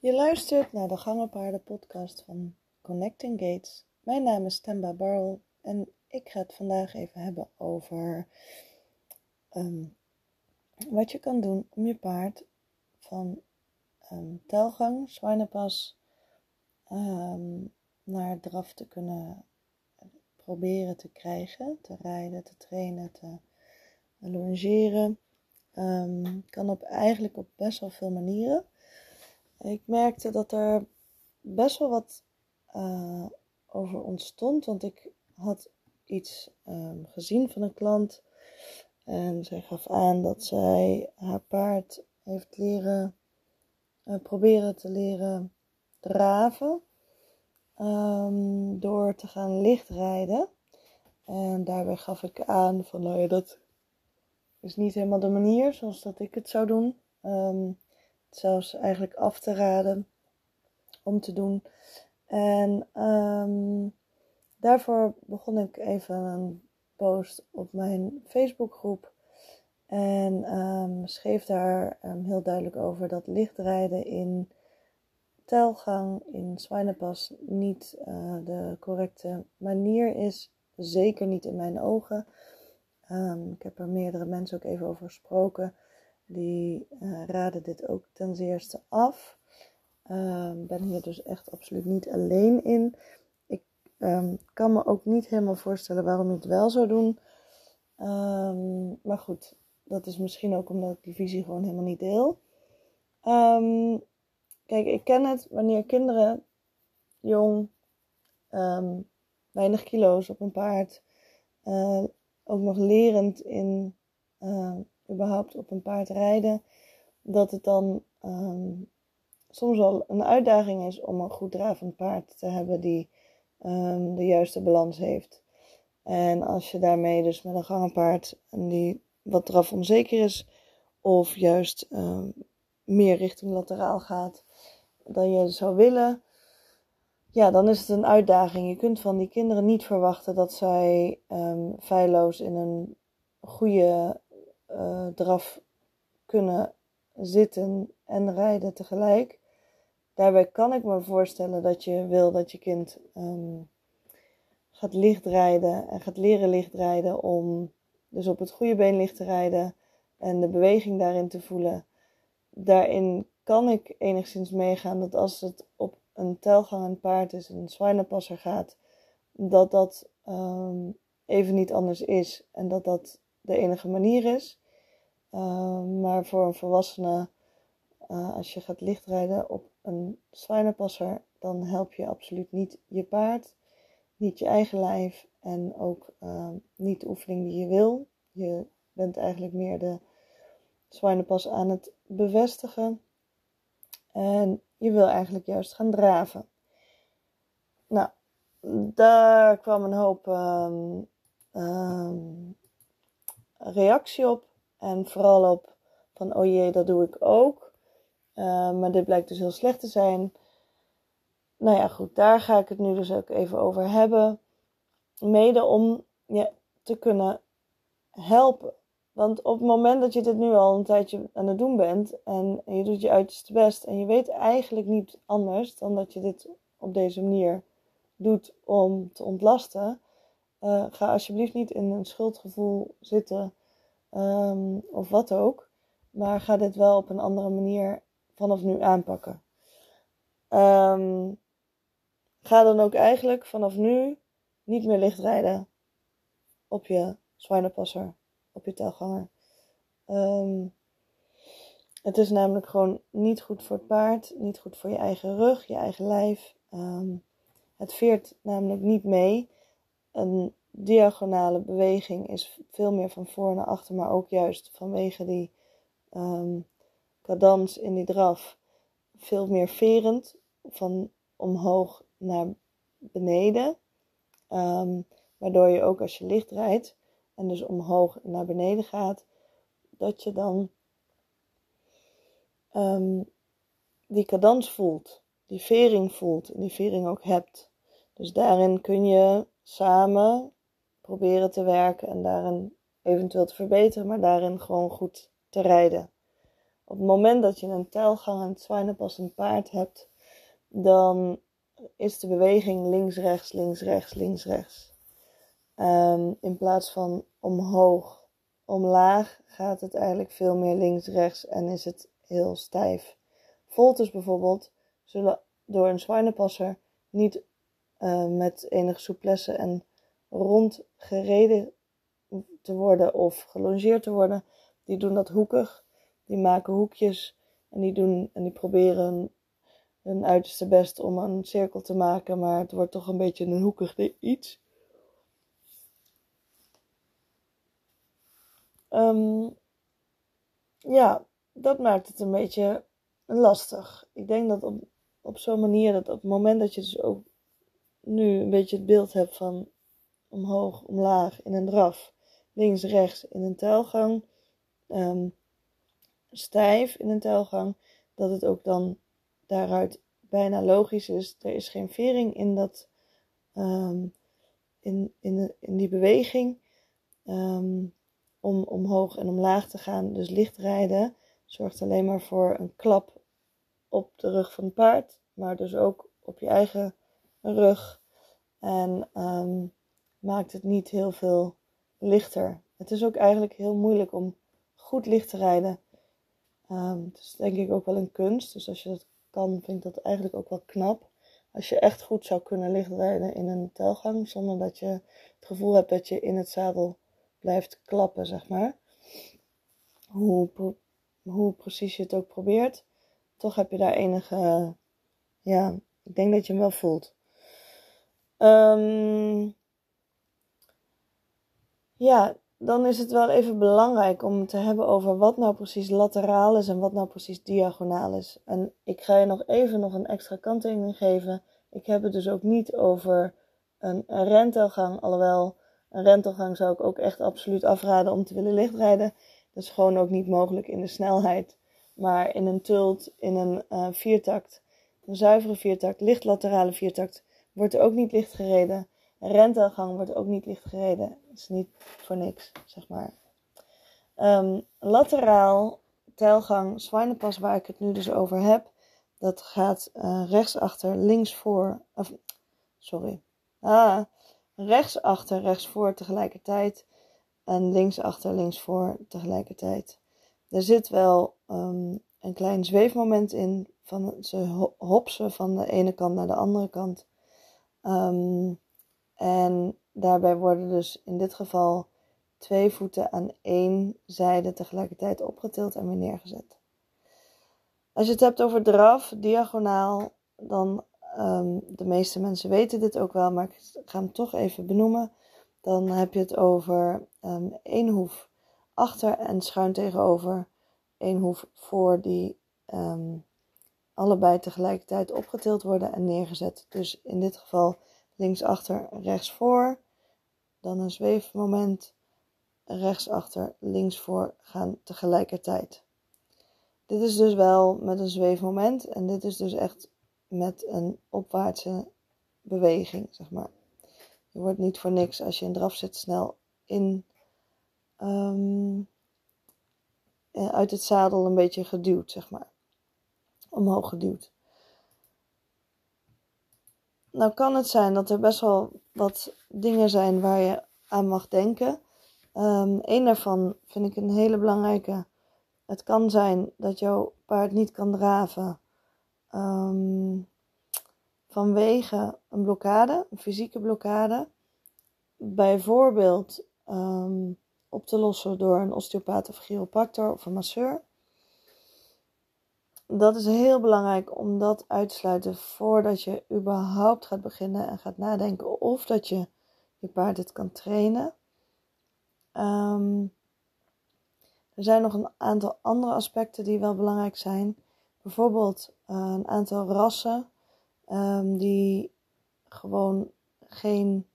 Je luistert naar de Gangenpaarden podcast van Connecting Gates. Mijn naam is Temba Barrel en ik ga het vandaag even hebben over ehm, wat je kan doen om je paard van um, telgang, zwijnenpas, um, naar draf te kunnen proberen te krijgen, te rijden, te trainen, te longeren. kan op eigenlijk op best wel veel manieren. Ik merkte dat er best wel wat uh, over ontstond, want ik had iets um, gezien van een klant en zij gaf aan dat zij haar paard heeft leren uh, proberen te leren draven um, door te gaan lichtrijden. En daarbij gaf ik aan van nou ja, dat is niet helemaal de manier zoals dat ik het zou doen. Um, zelfs eigenlijk af te raden om te doen. En um, daarvoor begon ik even een post op mijn Facebookgroep. En um, schreef daar um, heel duidelijk over dat lichtrijden in telgang, in zwijnenpas, niet uh, de correcte manier is. Zeker niet in mijn ogen. ik heb er meerdere mensen ook even over gesproken die uh, raden dit ook ten zeerste af. Um, ben hier dus echt absoluut niet alleen in. Ik um, kan me ook niet helemaal voorstellen waarom je het wel zou doen. Um, maar goed, dat is misschien ook omdat ik die visie gewoon helemaal niet deel. kijk, ik ken het wanneer kinderen jong, weinig kilo's op een paard, uh, ook nog lerend in überhaupt op een paard rijden, dat het dan um, soms wel een uitdaging is om een goed dravend paard te hebben die um, de juiste balans heeft. En als je daarmee dus met een gangenpaard en die wat draf onzeker is, of juist um, meer richting lateraal gaat dan je zou willen, ja, dan is het een uitdaging. Je kunt van die kinderen niet verwachten dat zij um, feilloos in een goede uh, kunnen zitten en rijden tegelijk. Daarbij kan ik me voorstellen dat je wil dat je kind um, gaat lichtrijden en gaat leren lichtrijden om dus op het goede been licht te rijden en de beweging daarin te voelen. Daarin kan ik enigszins meegaan dat als het op een telgang paard is, een zwijnenpasser gaat, dat dat um, even niet anders is en dat dat de enige manier is. Ehm, maar voor een volwassene, uh, als je gaat lichtrijden op een zwijnenpasser, dan help je absoluut niet je paard, niet je eigen lijf en ook uh, niet de oefening die je wil. Je bent eigenlijk meer de zwijnenpas aan het bevestigen. En je wil eigenlijk juist gaan draven. Nou, daar kwam een hoop um, reactie op. En vooral op van, oh jee, dat doe ik ook. Uh, maar dit blijkt dus heel slecht te zijn. Nou ja, goed, daar ga ik het nu dus ook even over hebben. Mede om je te kunnen helpen. Want op het moment dat je dit nu al een tijdje aan het doen bent en je doet je uiterste best en je weet eigenlijk niet anders dan dat je dit op deze manier doet om te ontlasten, uh, ga alsjeblieft niet in een schuldgevoel zitten um, of wat ook. Maar ga dit wel op een andere manier vanaf nu aanpakken. Um, ga dan ook eigenlijk vanaf nu niet meer licht rijden op je zwijnenpasser, op je telganger. Um, het is namelijk gewoon niet goed voor het paard, niet goed voor je eigen rug, je eigen lijf. Het veert namelijk niet mee. En diagonale beweging is veel meer van voor naar achter, maar ook juist vanwege die um, cadans in die draf veel meer verend van omhoog naar beneden. Um, waardoor je ook als je licht rijdt en dus omhoog naar beneden gaat, dat je dan um, die cadans voelt, die vering voelt en die vering ook hebt. Dus daarin kun je samen proberen te werken en daarin eventueel te verbeteren, maar daarin gewoon goed te rijden. op het moment dat je een telgang en zwijnenpassend paard hebt, dan is de beweging links, rechts, links, rechts, links, rechts. Um, in plaats van omhoog, omlaag gaat het eigenlijk veel meer links, rechts en is het heel stijf. Volters bijvoorbeeld zullen door een zwijnenpasser niet uh, met enige souplesse en rond gereden te worden of gelongeerd te worden. Die doen dat hoekig. Die maken hoekjes en die, doen, en die proberen hun uiterste best om een cirkel te maken, maar het wordt toch een beetje een hoekig iets. Um, ja, dat maakt het een beetje lastig. Ik denk dat op, op zo'n manier dat op het moment dat je dus ook nu een beetje het beeld hebt van omhoog, omlaag in een draf, links, rechts in een telgang, um, stijf in een telgang, dat het ook dan daaruit bijna logisch is. Er is geen vering in, dat, um, in, in, in die beweging um, om omhoog en omlaag te gaan. Dus licht rijden zorgt alleen maar voor een klap op de rug van het paard, maar dus ook op je eigen rug. En um, maakt het niet heel veel lichter. Het is ook eigenlijk heel moeilijk om goed licht te rijden. Um, het is denk ik ook wel een kunst. Dus als je dat kan, vind ik dat eigenlijk ook wel knap. Als je echt goed zou kunnen lichtrijden in een telgang, zonder dat je het gevoel hebt dat je in het zadel blijft klappen, zeg maar. Hoe, hoe precies je het ook probeert, toch heb je daar enige, ja, ik denk dat je hem wel voelt. Um, ja, dan is het wel even belangrijk om te hebben over wat nou precies lateraal is en wat nou precies diagonaal is. En ik ga je nog even nog een extra kanttekening geven. Ik heb het dus ook niet over een, rentelgang, alhoewel een rentelgang zou ik ook echt absoluut afraden om te willen lichtrijden. Dat is gewoon ook niet mogelijk in de snelheid. Maar in een tult, in een uh, viertakt, een zuivere viertakt, licht laterale viertakt, wordt ook niet licht gereden. Een rentelgang wordt ook niet licht gereden. Dat is niet voor niks, zeg maar. Um, lateraal, telgang, zwijnenpas, waar ik het nu dus over heb. Dat gaat uh, rechtsachter, links voor. Of, sorry. Ah, rechtsachter, rechts voor tegelijkertijd. En linksachter, links voor tegelijkertijd. Er zit wel um, een klein zweefmoment in. Van ze hopsen van de ene kant naar de andere kant. Um, en daarbij worden dus in dit geval twee voeten aan één zijde tegelijkertijd opgetild en weer neergezet. Als je het hebt over draf, diagonaal, dan um, de meeste mensen weten dit ook wel, maar ik ga hem toch even benoemen. Dan heb je het over um, één hoef achter en schuin tegenover één hoef voor die um, allebei tegelijkertijd opgetild worden en neergezet. Dus in dit geval linksachter, rechtsvoor. Dan een zweefmoment, rechtsachter, linksvoor gaan tegelijkertijd. Dit is dus wel met een zweefmoment en dit is dus echt met een opwaartse beweging, zeg maar. Je wordt niet voor niks als je in draf zit snel in um, uit het zadel een beetje geduwd, zeg maar. Omhoog geduwd. Nou kan het zijn dat er best wel wat dingen zijn waar je aan mag denken. Um, een daarvan vind ik een hele belangrijke. Het kan zijn dat jouw paard niet kan draven um, vanwege een blokkade, een fysieke blokkade. Bijvoorbeeld um, op te lossen door een osteopaat of chiropractor of een masseur dat is heel belangrijk om dat uit te sluiten voordat je überhaupt gaat beginnen en gaat nadenken of dat je je paard het kan trainen. Um, er zijn nog een aantal andere aspecten die wel belangrijk zijn. Bijvoorbeeld uh, een aantal rassen um, die gewoon geen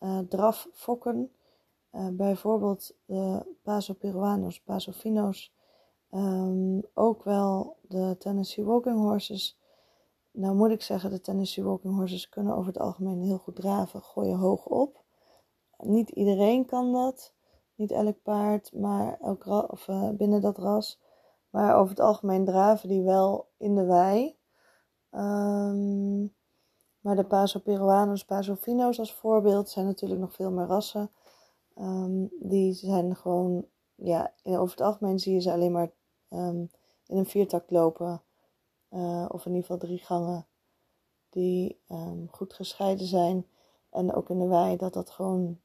uh, draf fokken. Uh, bijvoorbeeld de Paso Peruanos, Paso Finos Um, ook wel de Tennessee Walking Horses. Nou moet ik zeggen, de Tennessee Walking Horses kunnen over het algemeen heel goed draven, gooien hoog op. Niet iedereen kan dat, niet elk paard, maar of, uh, binnen dat ras. Maar over het algemeen draven die wel in de wei. Ehm, maar de Paso Peruanos, Paso Finos als voorbeeld zijn natuurlijk nog veel meer rassen. Ehm, die zijn gewoon, ja, over het algemeen zie je ze alleen maar ehm, in een viertakt lopen. Uh, of in ieder geval drie gangen die goed gescheiden zijn. En ook in de wei dat dat gewoon,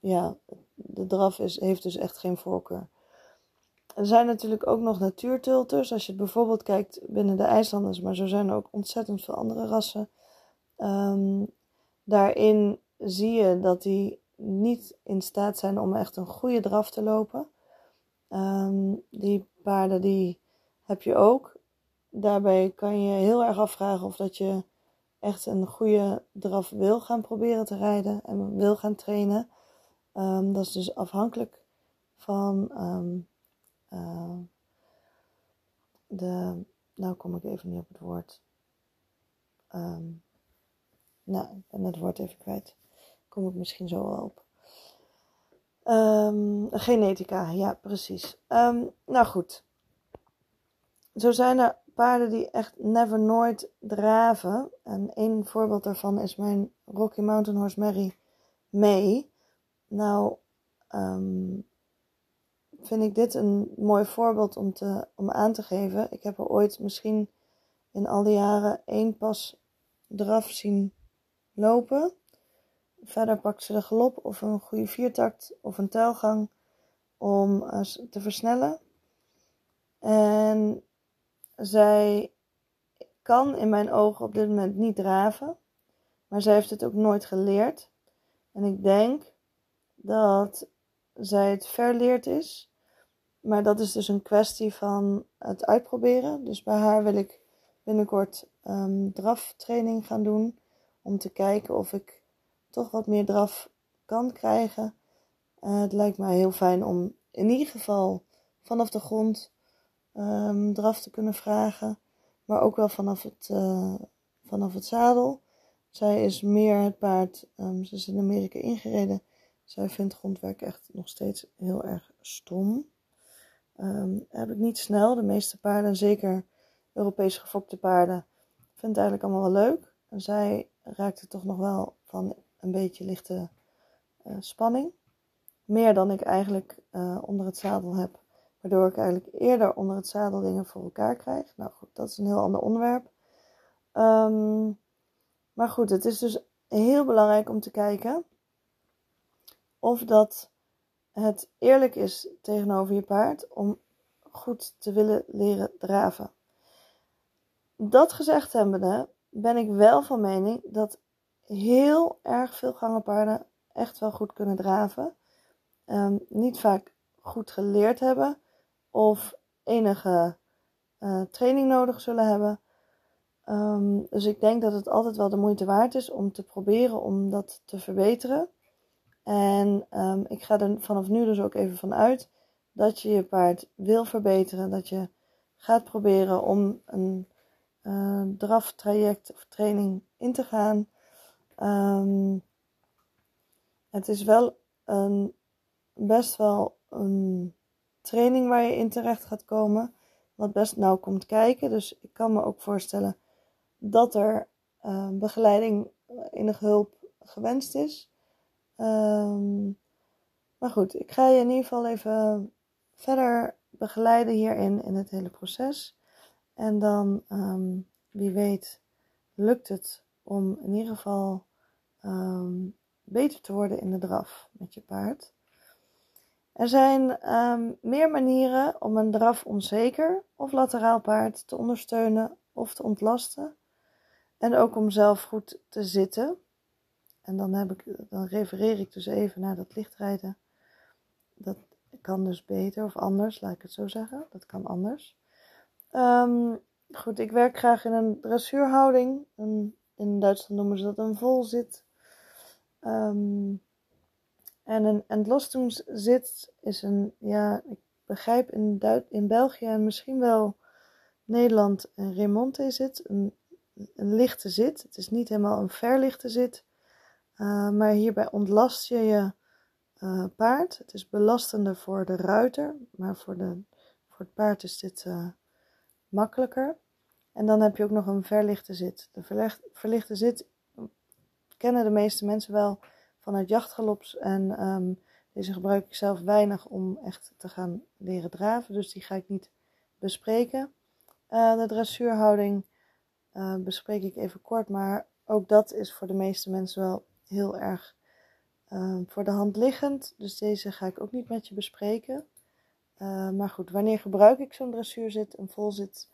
ja, de draf is, heeft dus echt geen voorkeur. Er zijn natuurlijk ook nog natuurtulters. Als je bijvoorbeeld kijkt binnen de IJslanders, maar zo zijn er ook ontzettend veel andere rassen. Ehm, daarin zie je dat die niet in staat zijn om echt een goede draf te lopen. Ehm, die paarden die heb je ook. Daarbij kan je heel erg afvragen of dat je echt een goede draf wil gaan proberen te rijden en wil gaan trainen. Um, dat is dus afhankelijk van uh, de. Nou kom ik even niet op het woord. Nou, ik ben het woord even kwijt. Kom ik misschien zo wel op. Um, genetica, ja, precies. nou goed. Zo zijn er paarden die echt never nooit draven. En één voorbeeld daarvan is mijn Rocky Mountain Horse Mary May. Nou, um, vind ik dit een mooi voorbeeld om, te, om aan te geven. Ik heb er ooit misschien in al die jaren één pas draf zien lopen. Verder pakt ze de galop of een goede viertakt of een tuilgang om uh, te versnellen. En zij kan in mijn ogen op dit moment niet draven, maar zij heeft het ook nooit geleerd. En ik denk dat zij het verleerd is, maar dat is dus een kwestie van het uitproberen. Dus bij haar wil ik binnenkort um, draftraining gaan doen om te kijken of ik toch wat meer draf kan krijgen. Uh, het lijkt mij heel fijn om in ieder geval vanaf de grond um, draf te kunnen vragen, maar ook wel vanaf het, uh, vanaf het zadel. Zij is meer het paard, um, ze is in Amerika ingereden. Zij vindt grondwerk echt nog steeds heel erg stom. Um, heb ik niet snel. De meeste paarden, zeker Europees gefokte paarden, vindt het eigenlijk allemaal wel leuk. En zij raakte toch nog wel van een beetje lichte uh, spanning. Meer dan ik eigenlijk uh, onder het zadel heb. Waardoor ik eigenlijk eerder onder het zadel dingen voor elkaar krijg. Nou goed, dat is een heel ander onderwerp. Um, maar goed, het is dus heel belangrijk om te kijken of dat het eerlijk is tegenover je paard om goed te willen leren draven. Dat gezegd hebbende ben ik wel van mening dat heel erg veel gangenpaarden echt wel goed kunnen draven. Um, niet vaak goed geleerd hebben of enige uh, training nodig zullen hebben. Um, dus ik denk dat het altijd wel de moeite waard is om te proberen om dat te verbeteren. En um, ik ga er vanaf nu dus ook even van uit dat je je paard wil verbeteren. Dat je gaat proberen om een uh, draftraject of training in te gaan. Um, het is wel een, best wel een training waar je in terecht gaat komen. Wat best nauw komt kijken. Dus ik kan me ook voorstellen dat er uh, begeleiding, enige hulp gewenst is. Um, maar goed, ik ga je in ieder geval even verder begeleiden hierin, in het hele proces. En dan, wie weet, lukt het om in ieder geval um, beter te worden in de draf met je paard. Er zijn um, meer manieren om een draf onzeker of lateraal paard te ondersteunen of te ontlasten. En ook om zelf goed te zitten. En dan, heb ik, dan refereer ik dus even naar dat lichtrijden. Dat kan dus beter of anders, laat ik het zo zeggen. Dat kan anders. Um, goed, ik werk graag in een dressuurhouding. Een, in Duitsland noemen ze dat een volzit. Um, en een entlastungszit is een, ja, ik begrijp in, Duit in België en misschien wel Nederland een remonte zit. Een, een lichte zit. Het is niet helemaal een verlichte zit. Uh, maar hierbij ontlast je je uh, paard. Het is belastender voor de ruiter, maar voor de, voor het paard is dit uh, makkelijker. En dan heb je ook nog een verlichte zit. De verlichte zit kennen de meeste mensen wel vanuit jachtgalops. En um, deze gebruik ik zelf weinig om echt te gaan leren draven. Dus die ga ik niet bespreken. Uh, de dressuurhouding uh, bespreek ik even kort. Maar ook dat is voor de meeste mensen wel heel erg uh, voor de hand liggend. Dus deze ga ik ook niet met je bespreken. Uh, maar goed, wanneer gebruik ik zo'n dressuurzit? Een volzit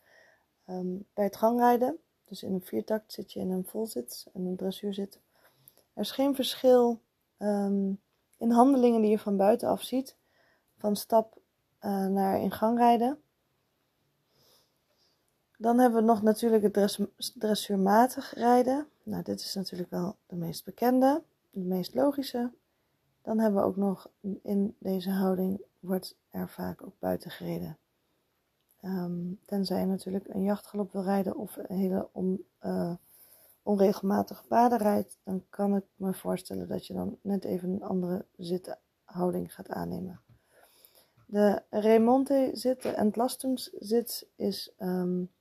um, bij het gangrijden. Dus in een viertakt zit je in een volzit en een dressuurzit. Er is geen verschil um, in handelingen die je van buitenaf ziet. Van stap uh, naar in gang rijden. Dan hebben we nog natuurlijk het dress dressuurmatig rijden. Nou, dit is natuurlijk wel de meest bekende, de meest logische. Dan hebben we ook nog in deze houding wordt er vaak ook buiten gereden. Um, tenzij je natuurlijk een jachtgalop wil rijden of een hele on, uh, onregelmatige paden rijdt, dan kan ik me voorstellen dat je dan net even een andere zithouding gaat aannemen. De remonte zit, de entlastungszit, is um,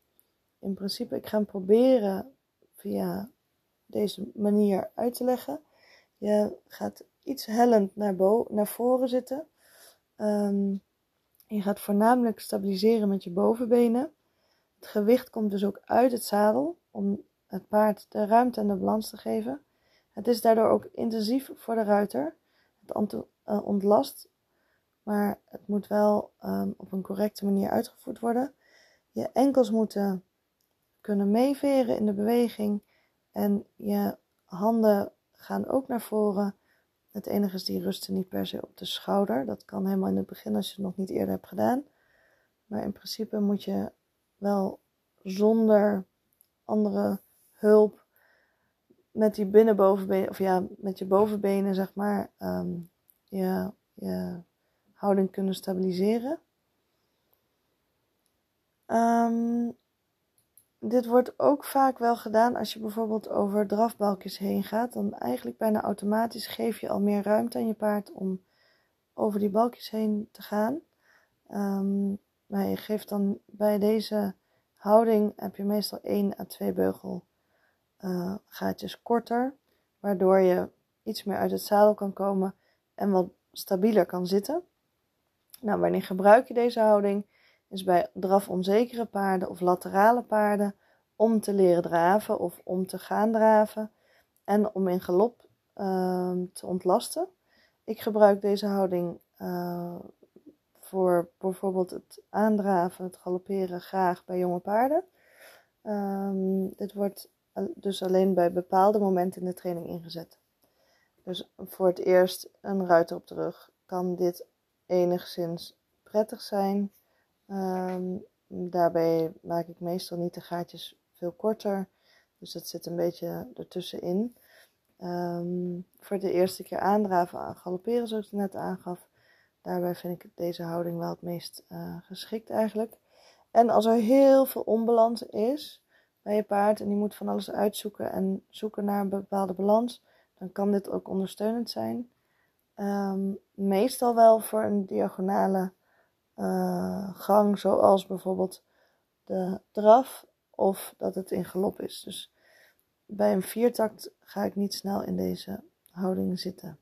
in principe, ik ga hem proberen via deze manier uit te leggen. Je gaat iets hellend naar, naar voren zitten. Um, je gaat voornamelijk stabiliseren met je bovenbenen. Het gewicht komt dus ook uit het zadel om het paard de ruimte en de balans te geven. Het is daardoor ook intensief voor de ruiter. Het uh, ontlast, maar het moet wel um, op een correcte manier uitgevoerd worden. Je enkels moeten kunnen meeveren in de beweging en je handen gaan ook naar voren. Het enige is, die rusten niet per se op de schouder. Dat kan helemaal in het begin als je het nog niet eerder hebt gedaan. Maar in principe moet je wel zonder andere hulp met die binnenbovenbenen, of ja, met je bovenbenen, zeg maar, um, je, je houding kunnen stabiliseren. Um, dit wordt ook vaak wel gedaan als je bijvoorbeeld over drafbalkjes heen gaat. Dan eigenlijk bijna automatisch geef je al meer ruimte aan je paard om over die balkjes heen te gaan. Um, maar je geeft dan bij deze houding heb je meestal 1 à 2 beugel uh, gaatjes korter. Waardoor je iets meer uit het zadel kan komen en wat stabieler kan zitten. Nou, wanneer gebruik je deze houding? Is bij draf-onzekere paarden of laterale paarden om te leren draven of om te gaan draven en om in galop uh, te ontlasten. Ik gebruik deze houding uh, voor bijvoorbeeld het aandraven, het galopperen graag bij jonge paarden. Um, dit wordt dus alleen bij bepaalde momenten in de training ingezet. Dus voor het eerst een ruiter op de rug kan dit enigszins prettig zijn. Um, daarbij maak ik meestal niet de gaatjes veel korter. Dus dat zit een beetje ertussenin. Um, voor de eerste keer aandraven, galopperen zoals ik net aangaf. Daarbij vind ik deze houding wel het meest uh, geschikt eigenlijk. En als er heel veel onbalans is bij je paard en die moet van alles uitzoeken en zoeken naar een bepaalde balans, dan kan dit ook ondersteunend zijn. Um, meestal wel voor een diagonale uh, gang, zoals bijvoorbeeld de draf of dat het in galop is. Dus bij een viertakt ga ik niet snel in deze houding zitten.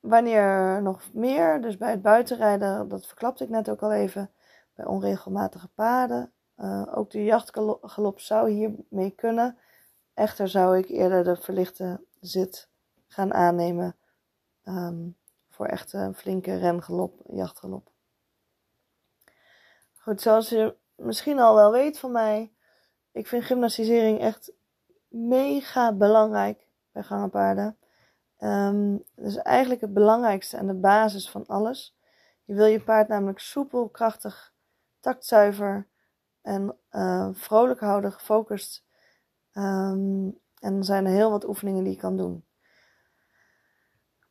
Wanneer nog meer, dus bij het buitenrijden, dat verklapte ik net ook al even, bij onregelmatige paden. Uh, ook de jachtgalop zou hiermee kunnen. Echter zou ik eerder de verlichte zit gaan aannemen um, voor echt een flinke rengalop, jachtgalop. Goed, zoals je misschien al wel weet van mij, ik vind gymnastisering echt mega belangrijk bij gangenpaarden. Um, is eigenlijk het belangrijkste en de basis van alles. Je wil je paard namelijk soepel, krachtig, taktzuiver en uh, vrolijk houden, gefocust. Um, en er zijn er heel wat oefeningen die je kan doen.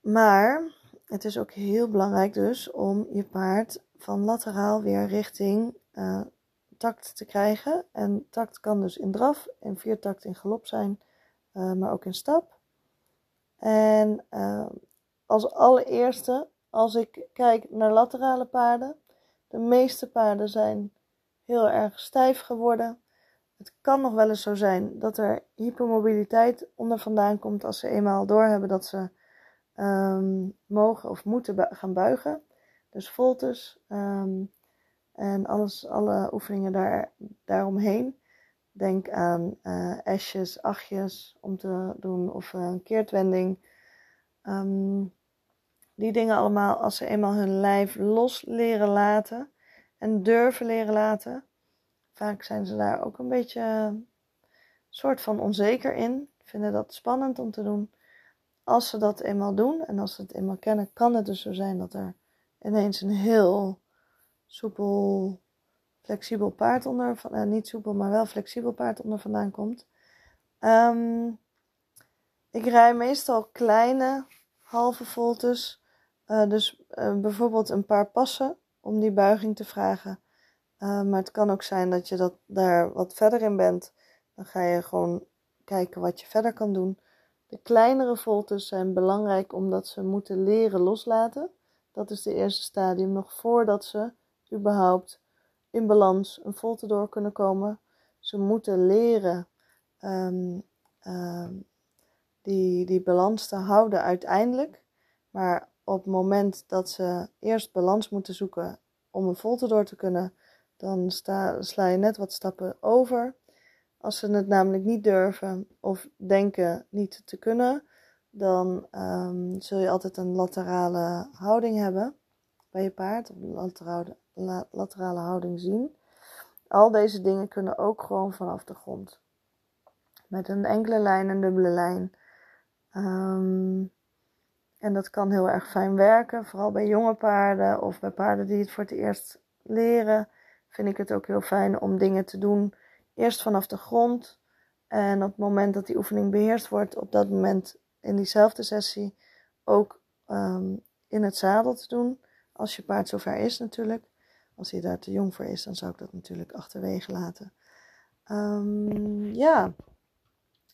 Maar het is ook heel belangrijk dus om je paard van lateraal weer richting uh, takt te krijgen. En takt kan dus in draf en viertakt in galop zijn, uh, maar ook in stap. En uh, als allereerste, als ik kijk naar laterale paarden, De meeste paarden zijn heel erg stijf geworden. Het kan nog wel eens zo zijn dat er hypermobiliteit onder vandaan komt als ze eenmaal doorhebben dat ze ehm, mogen of moeten gaan buigen. Dus voltes um, en alles, alle oefeningen daar, daaromheen. Denk aan uh, esjes, achtjes om te doen of een keertwending. Um, die dingen allemaal, als ze eenmaal hun lijf los leren laten en durven leren laten. Vaak zijn ze daar ook een beetje een soort van onzeker in. Vinden dat spannend om te doen. Als ze dat eenmaal doen en als ze het eenmaal kennen, kan het dus zo zijn dat er ineens een heel soepel, flexibel paard onder, eh, niet soepel, maar wel flexibel paard onder vandaan komt. Um, ik rij meestal kleine halve voltes uh, dus uh, bijvoorbeeld een paar passen om die buiging te vragen. Maar het kan ook zijn dat je dat daar wat verder in bent. Dan ga je gewoon kijken wat je verder kan doen. De kleinere voltes zijn belangrijk omdat ze moeten leren loslaten. Dat is de eerste stadium, nog voordat ze überhaupt in balans een volte door kunnen komen. Ze moeten leren um, um, die, die balans te houden uiteindelijk. Maar op het moment dat ze eerst balans moeten zoeken om een volte door te kunnen, dan sla je net wat stappen over. Als ze het namelijk niet durven of denken niet te kunnen, dan um, zul je altijd een laterale houding hebben bij je paard, of laterale, laterale houding zien. Al deze dingen kunnen ook gewoon vanaf de grond. Met een enkele lijn, een dubbele lijn. Um, en dat kan heel erg fijn werken, vooral bij jonge paarden of bij paarden die het voor het eerst leren. Vind ik het ook heel fijn om dingen te doen, eerst vanaf de grond. En op het moment dat die oefening beheerst wordt, op dat moment in diezelfde sessie ook um, in het zadel te doen. Als je paard zover is natuurlijk. Als hij daar te jong voor is, dan zou ik dat natuurlijk achterwege laten. Um, ja,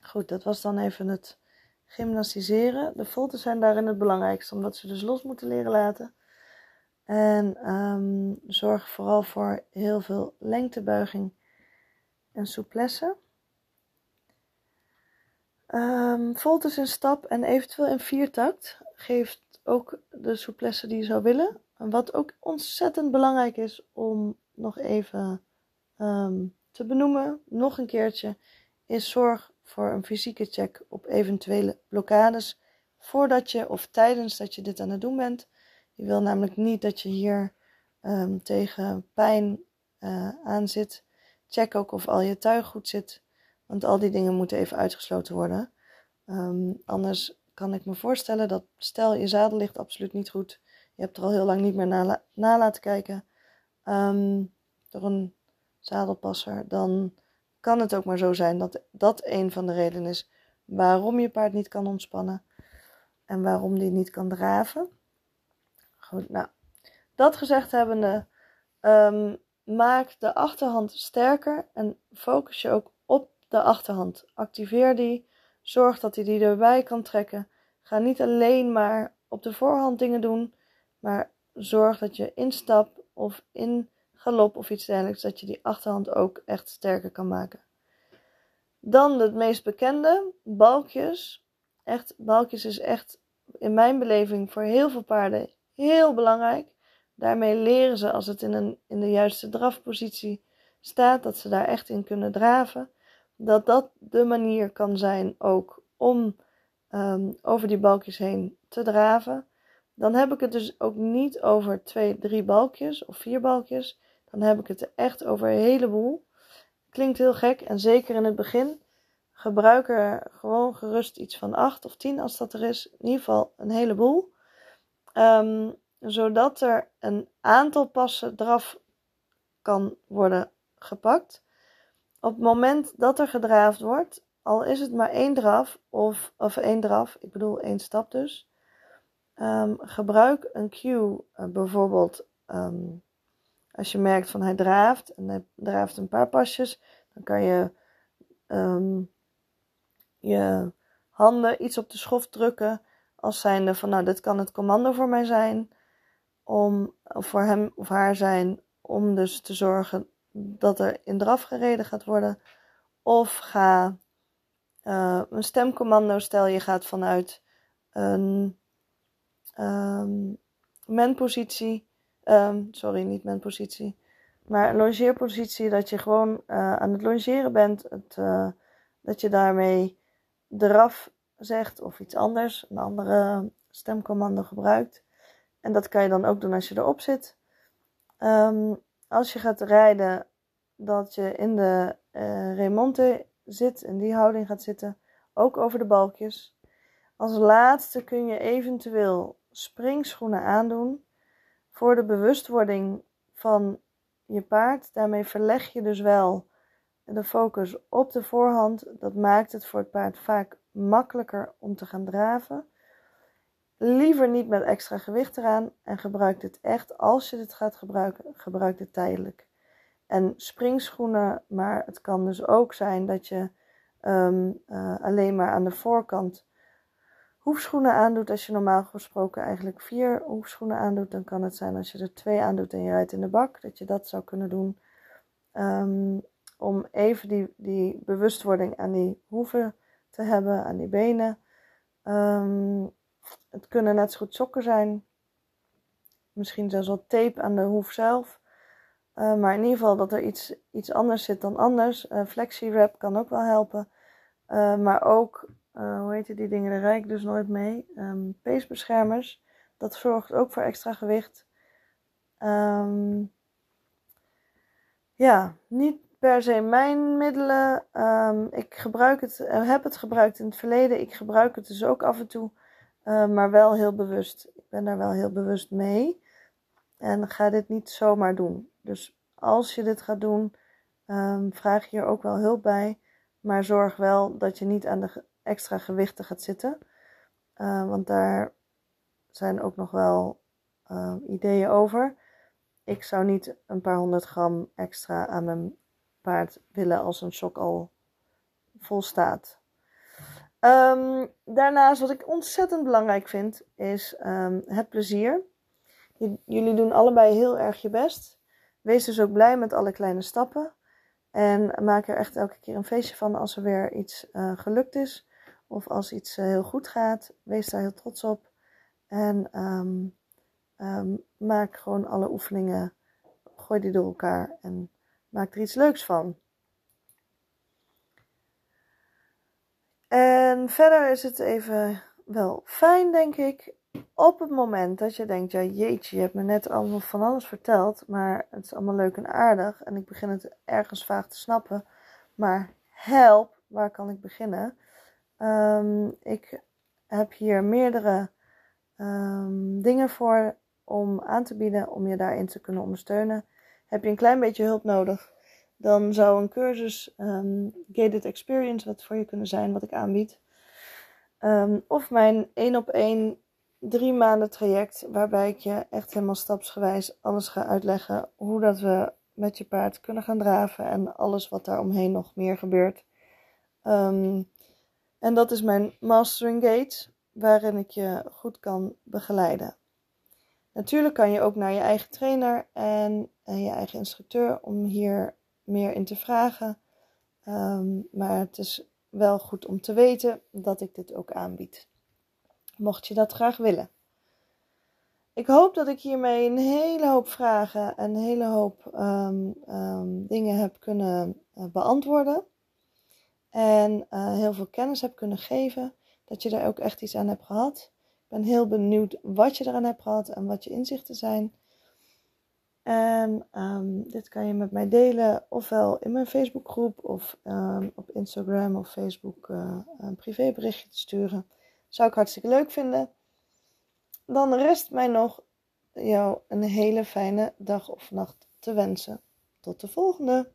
goed, dat was dan even het gymnastiseren. De volten zijn daarin het belangrijkste, omdat ze dus los moeten leren laten. En um, zorg vooral voor heel veel lengtebuiging en souplesse. Um, voltes in stap en eventueel in viertakt geeft ook de souplesse die je zou willen. En wat ook ontzettend belangrijk is om nog even um, te benoemen, nog een keertje, is zorg voor een fysieke check op eventuele blokkades voordat je of tijdens dat je dit aan het doen bent. Je wil namelijk niet dat je hier um, tegen pijn uh, aan zit. Check ook of al je tuig goed zit, want al die dingen moeten even uitgesloten worden. Um, anders kan ik me voorstellen dat, stel je zadel ligt absoluut niet goed, je hebt er al heel lang niet meer na, laten kijken um, door een zadelpasser, dan kan het ook maar zo zijn dat dat een van de redenen is waarom je paard niet kan ontspannen en waarom die niet kan draven. Goed, nou, dat gezegd hebbende, um, maak de achterhand sterker en focus je ook de achterhand. Activeer die, zorg dat hij die erbij kan trekken. Ga niet alleen maar op de voorhand dingen doen, maar zorg dat je instap of in galop of iets dergelijks, dat je die achterhand ook echt sterker kan maken. Dan het meest bekende, balkjes. Echt, balkjes is echt in mijn beleving voor heel veel paarden heel belangrijk. Daarmee leren ze als het in, een, in de juiste drafpositie staat, dat ze daar echt in kunnen draven. Dat dat de manier kan zijn ook om um, over die balkjes heen te draven. Dan heb ik het dus ook niet over twee, drie balkjes of vier balkjes. Dan heb ik het echt over een heleboel. Klinkt heel gek en zeker in het begin. Gebruik er gewoon gerust iets van 8 of 10 als dat er is. In ieder geval een heleboel. Um, zodat er een aantal passen draf kan worden gepakt. Op het moment dat er gedraafd wordt, al is het maar één draf, of, of één draf, ik bedoel één stap dus. Um, gebruik een cue, uh, bijvoorbeeld um, als je merkt van hij draaft en hij draaft een paar pasjes, dan kan je um, je handen iets op de schoft drukken als zijnde van nou dit kan het commando voor mij zijn om of voor hem of haar zijn om dus te zorgen dat er in draf gereden gaat worden. Of ga uh, een stemcommando, stel je gaat vanuit een um, menpositie, um, sorry, niet menpositie, maar een longeerpositie, dat je gewoon uh, aan het longeren bent, het, uh, dat je daarmee eraf zegt of iets anders, een andere stemcommando gebruikt. En dat kan je dan ook doen als je erop zit. Um, als je gaat rijden, dat je in de uh, remonte zit, in die houding gaat zitten, ook over de balkjes. Als laatste kun je eventueel springschoenen aandoen voor de bewustwording van je paard. Daarmee verleg je dus wel de focus op de voorhand. Dat maakt het voor het paard vaak makkelijker om te gaan draven. Liever niet met extra gewicht eraan en gebruik dit echt. Als je dit gaat gebruiken, gebruik dit tijdelijk. En springschoenen, maar het kan dus ook zijn dat je um, uh, alleen maar aan de voorkant hoefschoenen aandoet. Als je normaal gesproken eigenlijk vier hoefschoenen aandoet, dan kan het zijn als je er twee aandoet en je rijdt in de bak, dat je dat zou kunnen doen. Um, om even die, die bewustwording aan die hoeven te hebben, aan die benen. Um, het kunnen net zo goed sokken zijn. Misschien zelfs wel tape aan de hoef zelf. Uh, maar in ieder geval dat er iets, iets anders zit dan anders. Uh, Flexi-wrap kan ook wel helpen. Uh, maar ook, hoe heet die dingen, daar rijd ik dus nooit mee. Um, peesbeschermers. Dat zorgt ook voor extra gewicht. Um, ja, niet per se mijn middelen. Um, ik gebruik het, heb het gebruikt in het verleden. Ik gebruik het dus ook af en toe. Uh, maar wel heel bewust. Ik ben daar wel heel bewust mee. En ga dit niet zomaar doen. Dus als je dit gaat doen, um, vraag je hier ook wel hulp bij. Maar zorg wel dat je niet aan de extra gewichten gaat zitten. Uh, want daar zijn ook nog wel uh, ideeën over. Ik zou niet een paar honderd gram extra aan mijn paard willen als een sok al vol staat. Um, daarnaast, wat ik ontzettend belangrijk vind, is um, het plezier. jullie doen allebei heel erg je best. Wees dus ook blij met alle kleine stappen. En maak er echt elke keer een feestje van als er weer iets uh, gelukt is. Of als iets uh, heel goed gaat. Wees daar heel trots op. En um, maak gewoon alle oefeningen. Gooi die door elkaar. En maak er iets leuks van. En verder is het even wel fijn, denk ik. Op het moment dat je denkt, ja jeetje, je hebt me net allemaal van alles verteld, maar het is allemaal leuk en aardig en ik begin het ergens vaag te snappen. Maar help, waar kan ik beginnen? Um, ik heb hier meerdere um, dingen voor om aan te bieden, om je daarin te kunnen ondersteunen. Heb je een klein beetje hulp nodig? Dan zou een cursus um, Gated Experience wat voor je kunnen zijn, wat ik aanbied. Um, of mijn één op één drie maanden traject, waarbij ik je echt helemaal stapsgewijs alles ga uitleggen hoe dat we met je paard kunnen gaan draven en alles wat daar omheen nog meer gebeurt. Um, en dat is mijn Mastering Gates, waarin ik je goed kan begeleiden. Natuurlijk kan je ook naar je eigen trainer en, en je eigen instructeur om hier meer in te vragen. Um, maar het is wel goed om te weten dat ik dit ook aanbied. Mocht je dat graag willen. Ik hoop dat ik hiermee een hele hoop vragen en een hele hoop um, um, dingen heb kunnen uh, beantwoorden. En uh, heel veel kennis heb kunnen geven. Dat je daar ook echt iets aan hebt gehad. Ik ben heel benieuwd wat je eraan hebt gehad en wat je inzichten zijn. En um, dit kan je met mij delen, ofwel in mijn Facebookgroep of um, op Instagram of Facebook uh, een privéberichtje te sturen. Zou ik hartstikke leuk vinden. Dan rest mij nog jou een hele fijne dag of nacht te wensen. Tot de volgende!